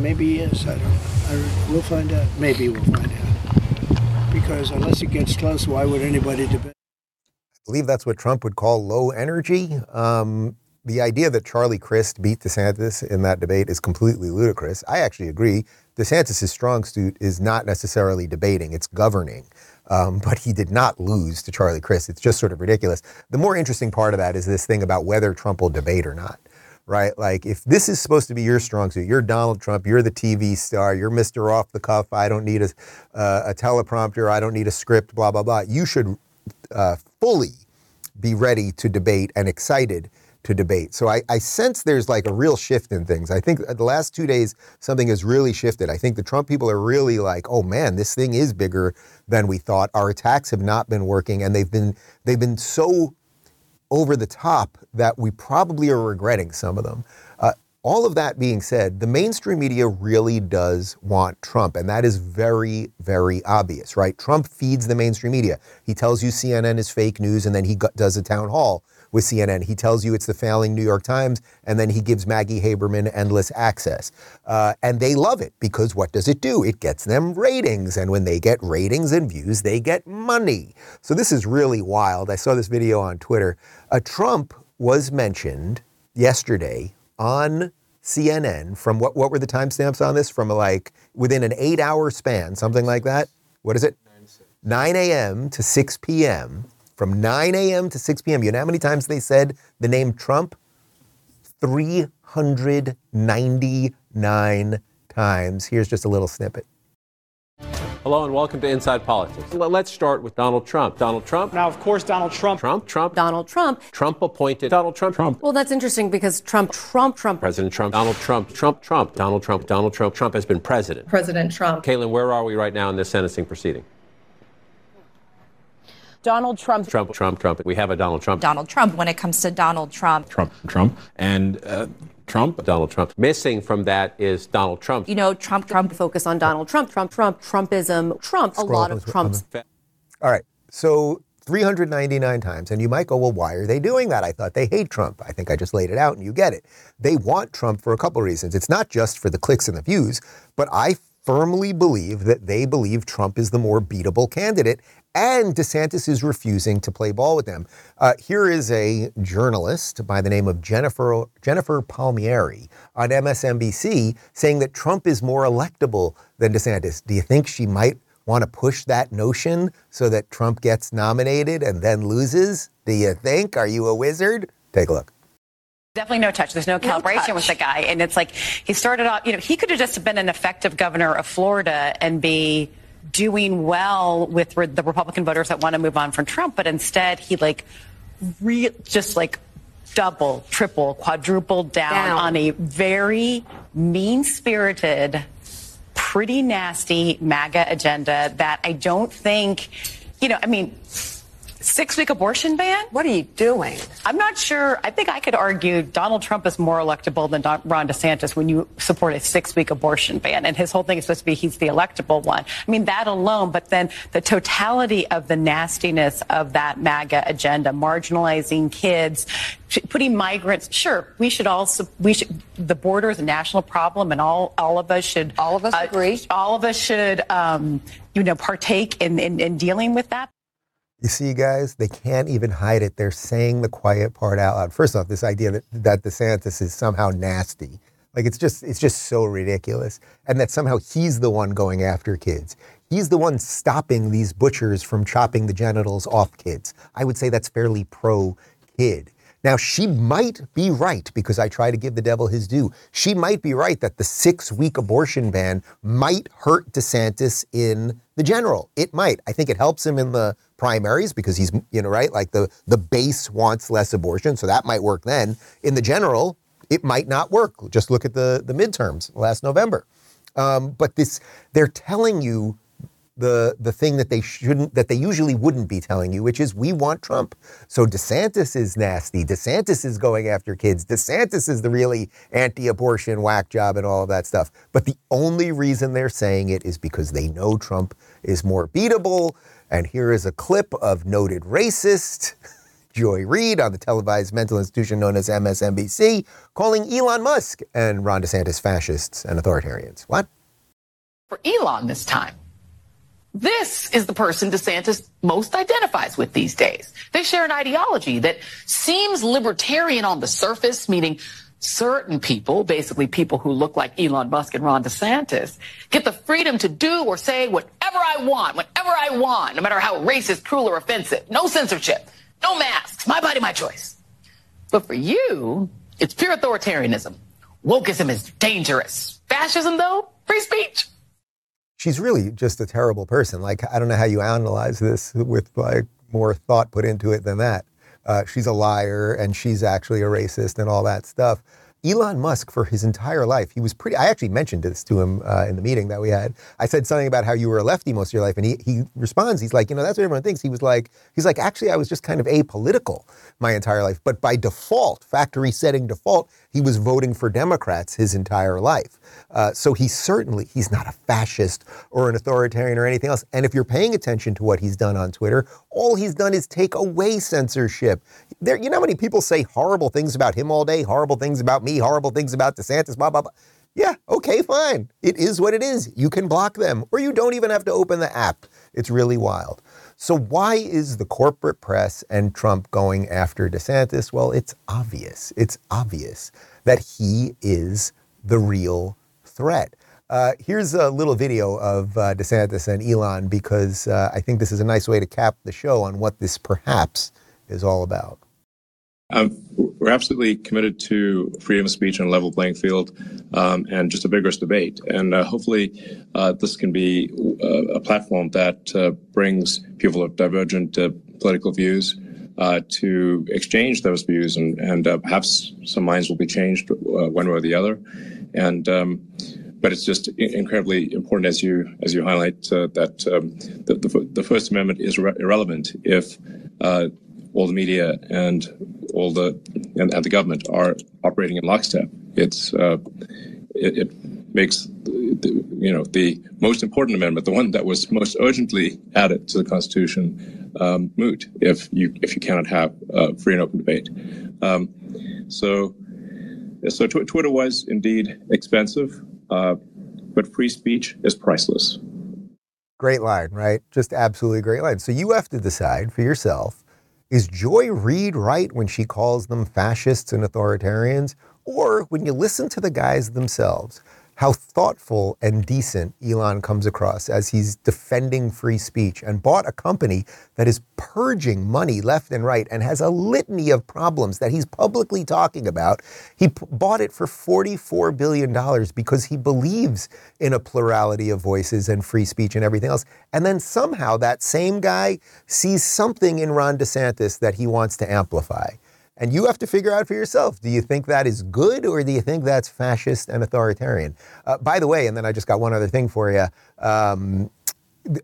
Speaker 20: maybe he is. I don't. I, we'll find out. Maybe we'll find out. Because unless it gets close, why would anybody debate?
Speaker 2: I believe that's what Trump would call low energy. Um, the idea that Charlie Crist beat DeSantis in that debate is completely ludicrous. I actually agree. DeSantis' strong suit is not necessarily debating, it's governing. Um, but he did not lose to Charlie Crist. It's just sort of ridiculous. The more interesting part of that is this thing about whether Trump will debate or not, right? Like, if this is supposed to be your strong suit, you're Donald Trump, you're the TV star, you're Mr. Off the Cuff, I don't need a, uh, a teleprompter, I don't need a script, blah, blah, blah. You should uh, fully be ready to debate and excited to debate. So I, I, sense there's like a real shift in things. I think the last two days something has really shifted. I think the Trump people are really like, oh man, this thing is bigger than we thought. Our attacks have not been working, and they've been they've been so over the top that we probably are regretting some of them. Uh, all of that being said, the mainstream media really does want Trump, and that is very, very obvious, right? Trump feeds the mainstream media. He tells you CNN is fake news, and then he does a town hall with CNN. He tells you it's the failing New York Times, and then he gives Maggie Haberman endless access. Uh, and they love it because what does it do? It gets them ratings. And when they get ratings and views, they get money. So this is really wild. I saw this video on Twitter. Uh, Trump was mentioned yesterday on CNN from what, what were the timestamps on this? From like within an eight hour span, something like that. What is it? 9 a.m. to 6 p.m from 9 a.m. to 6 p.m. You know how many times they said the name Trump? 399 times. Here's just a little snippet.
Speaker 21: Hello and welcome to Inside Politics. Let's start with Donald Trump. Donald Trump.
Speaker 22: Now, of course, Donald Trump.
Speaker 21: Trump. Trump.
Speaker 23: Donald Trump.
Speaker 21: Trump appointed Donald Trump. Trump.
Speaker 23: Well, that's interesting because Trump, Trump, Trump.
Speaker 21: President Trump. Donald Trump. Trump. Trump. Donald Trump. Donald Trump. Trump has been president.
Speaker 23: President Trump.
Speaker 21: Caitlin, where are we right now in this sentencing proceeding?
Speaker 23: Donald Trump.
Speaker 21: Trump, Trump, Trump. We have a Donald Trump.
Speaker 23: Donald Trump when it comes to Donald Trump.
Speaker 21: Trump, Trump. And uh, Trump, Donald Trump. Missing from that is Donald Trump.
Speaker 23: You know, Trump, Trump, focus on Donald Trump, Trump, Trump, Trumpism, Trump,
Speaker 2: Scroll
Speaker 23: a lot of Trumps.
Speaker 2: All right. So 399 times. And you might go, well, why are they doing that? I thought they hate Trump. I think I just laid it out and you get it. They want Trump for a couple reasons. It's not just for the clicks and the views, but I firmly believe that they believe Trump is the more beatable candidate, and DeSantis is refusing to play ball with them. Uh, here is a journalist by the name of Jennifer Jennifer Palmieri on MSNBC saying that Trump is more electable than DeSantis. Do you think she might want to push that notion so that Trump gets nominated and then loses? Do you think? Are you a wizard? Take a look.
Speaker 24: Definitely no touch. There's no calibration no with the guy. And it's like he started off, you know, he could have just been an effective governor of Florida and be doing well with re- the Republican voters that want to move on from Trump. But instead, he like re- just like double, triple, quadrupled down, down. on a very mean spirited, pretty nasty MAGA agenda that I don't think, you know, I mean, Six week abortion ban?
Speaker 23: What are you doing?
Speaker 24: I'm not sure. I think I could argue Donald Trump is more electable than Don, Ron DeSantis when you support a six week abortion ban. And his whole thing is supposed to be he's the electable one. I mean, that alone, but then the totality of the nastiness of that MAGA agenda, marginalizing kids, putting migrants. Sure, we should all we should, the border is a national problem and all, all of us should.
Speaker 23: All of us uh, agree.
Speaker 24: All of us should, um, you know, partake in, in, in dealing with that.
Speaker 2: You see, guys, they can't even hide it. They're saying the quiet part out loud. First off, this idea that, that DeSantis is somehow nasty. Like it's just it's just so ridiculous. And that somehow he's the one going after kids. He's the one stopping these butchers from chopping the genitals off kids. I would say that's fairly pro kid. Now, she might be right because I try to give the devil his due. She might be right that the six week abortion ban might hurt DeSantis in the general. It might. I think it helps him in the primaries because he's, you know, right? Like the, the base wants less abortion, so that might work then. In the general, it might not work. Just look at the, the midterms last November. Um, but this, they're telling you the the thing that they shouldn't that they usually wouldn't be telling you, which is we want Trump. So DeSantis is nasty. DeSantis is going after kids. DeSantis is the really anti-abortion whack job and all of that stuff. But the only reason they're saying it is because they know Trump is more beatable. And here is a clip of noted racist Joy Reid on the televised mental institution known as MSNBC calling Elon Musk and Ron DeSantis fascists and authoritarians. What?
Speaker 25: For Elon this time
Speaker 26: This is the person DeSantis most identifies with these days. They share an ideology that seems libertarian on the surface, meaning certain people, basically people who look like Elon Musk and Ron DeSantis, get the freedom to do or say whatever I want, whenever I want, no matter how racist, cruel, or offensive. No censorship, no masks, my body, my choice. But for you, it's pure authoritarianism. Wokeism is dangerous. Fascism, though, free speech.
Speaker 2: She's really just a terrible person. Like, I don't know how you analyze this with like more thought put into it than that. Uh, she's a liar and she's actually a racist and all that stuff. Elon Musk, for his entire life, he was pretty. I actually mentioned this to him uh, in the meeting that we had. I said something about how you were a lefty most of your life, and he he responds. He's like, you know, that's what everyone thinks. He was like, he's like, actually, I was just kind of apolitical my entire life, but by default, factory setting default, he was voting for Democrats his entire life. Uh, so he certainly he's not a fascist or an authoritarian or anything else. And if you're paying attention to what he's done on Twitter, all he's done is take away censorship. There, you know how many people say horrible things about him all day, horrible things about me, horrible things about DeSantis, blah blah blah. Yeah, okay, fine. It is what it is. You can block them, or you don't even have to open the app. It's really wild. So, why is the corporate press and Trump going after DeSantis? Well, it's obvious. It's obvious that he is the real threat. Uh, here's a little video of uh, DeSantis and Elon because uh, I think this is a nice way to cap the show on what this perhaps is all about.
Speaker 8: Um, we're absolutely committed to freedom of speech and a level playing field um, and just a vigorous debate. And uh, hopefully, uh, this can be uh, a platform that uh, brings people of divergent uh, political views uh, to exchange those views, and, and perhaps some minds will be changed one way or the other. And um, but it's just incredibly important, as you as you highlight, that um, the, the, the, First Amendment is re- irrelevant if all the media and all the and, and the government are operating in lockstep. It's uh, it, it, makes you know the most important amendment, the one that was most urgently added to the Constitution, um, moot if you if you cannot have free and open debate. Um, so so tw- Twitter was indeed expensive, uh, but free speech is priceless.
Speaker 2: Great line, right? Just absolutely great line. So you have to decide for yourself is Joy Reid right when she calls them fascists and authoritarians? Or when you listen to the guys themselves, how thoughtful and decent Elon comes across as he's defending free speech and bought a company that is purging money left and right and has a litany of problems that he's publicly talking about. He p- bought it for $44 billion because he believes in a plurality of voices and free speech and everything else. And then somehow that same guy sees something in Ron DeSantis that he wants to amplify. And you have to figure out for yourself do you think that is good or do you think that's fascist and authoritarian? Uh, by the way, and then I just got one other thing for you. Um,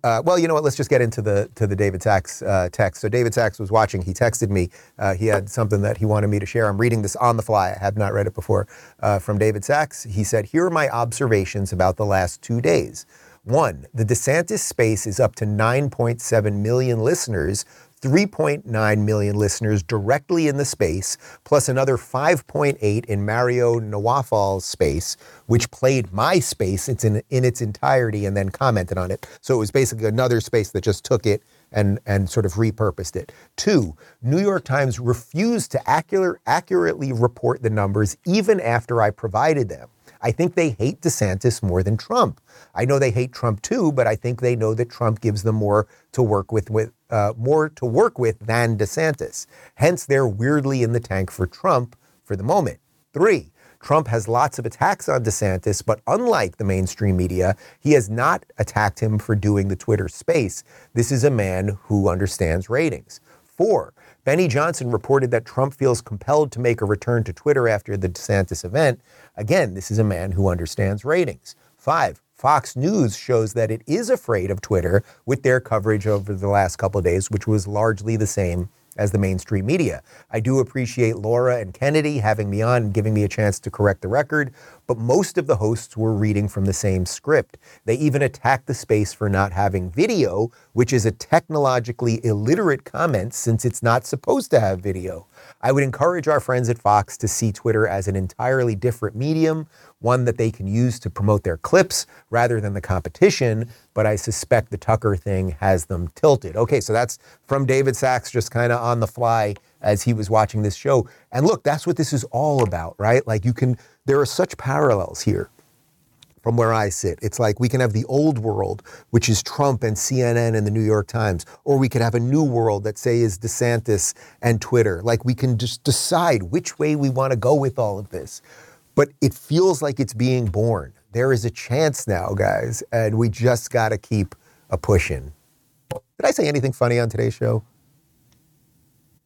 Speaker 2: uh, well, you know what? Let's just get into the to the David Sacks uh, text. So David Sacks was watching. He texted me. Uh, he had something that he wanted me to share. I'm reading this on the fly. I have not read it before. Uh, from David Sacks, he said, "Here are my observations about the last two days." One, the DeSantis space is up to 9.7 million listeners 3.9 million listeners directly in the space, plus another 5.8 in Mario Nawfal's space, which played my space it's in, in its entirety and then commented on it. So it was basically another space that just took it and, and sort of repurposed it. Two, New York Times refused to accurate, accurately report the numbers even after I provided them. I think they hate DeSantis more than Trump. I know they hate Trump too, but I think they know that Trump gives them more to work with, with uh, more to work with than DeSantis. Hence, they're weirdly in the tank for Trump for the moment. Three, Trump has lots of attacks on DeSantis, but unlike the mainstream media, he has not attacked him for doing the Twitter space. This is a man who understands ratings. Four, Benny Johnson reported that Trump feels compelled to make a return to Twitter after the DeSantis event. Again, this is a man who understands ratings. Five, Fox News shows that it is afraid of Twitter with their coverage over the last couple of days, which was largely the same as the mainstream media. I do appreciate Laura and Kennedy having me on and giving me a chance to correct the record, but most of the hosts were reading from the same script. They even attacked the space for not having video, which is a technologically illiterate comment since it's not supposed to have video. I would encourage our friends at Fox to see Twitter as an entirely different medium, one that they can use to promote their clips rather than the competition. But I suspect the Tucker thing has them tilted. Okay, so that's from David Sacks, just kind of on the fly as he was watching this show. And look, that's what this is all about, right? Like you can, there are such parallels here from where I sit. It's like we can have the old world, which is Trump and CNN and the New York Times, or we could have a new world that say is DeSantis and Twitter. Like we can just decide which way we want to go with all of this. But it feels like it's being born. There is a chance now, guys, and we just got to keep a pushing. Did I say anything funny on today's show?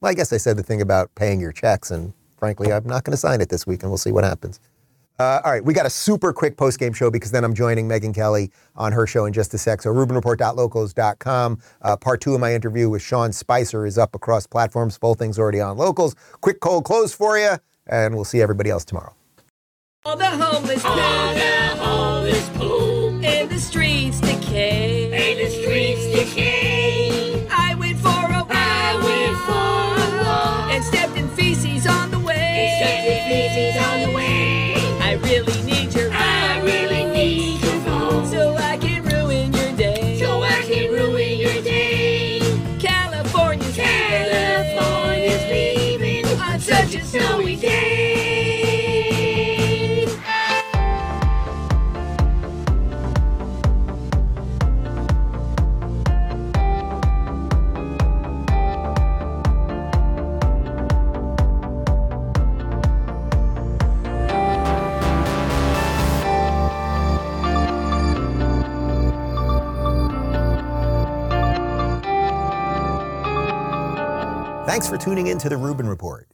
Speaker 2: Well, I guess I said the thing about paying your checks, and frankly, I'm not going to sign it this week, and we'll see what happens. Uh, all right, we got a super quick post game show because then I'm joining Megyn Kelly on her show in just a sec. So, RubinReport.locals.com. Uh, part two of my interview with Sean Spicer is up across platforms. Full thing's already on locals. Quick cold close for you, and we'll see everybody else tomorrow.
Speaker 27: All the homeless. All the homeless
Speaker 2: Thanks for tuning in to the Rubin Report.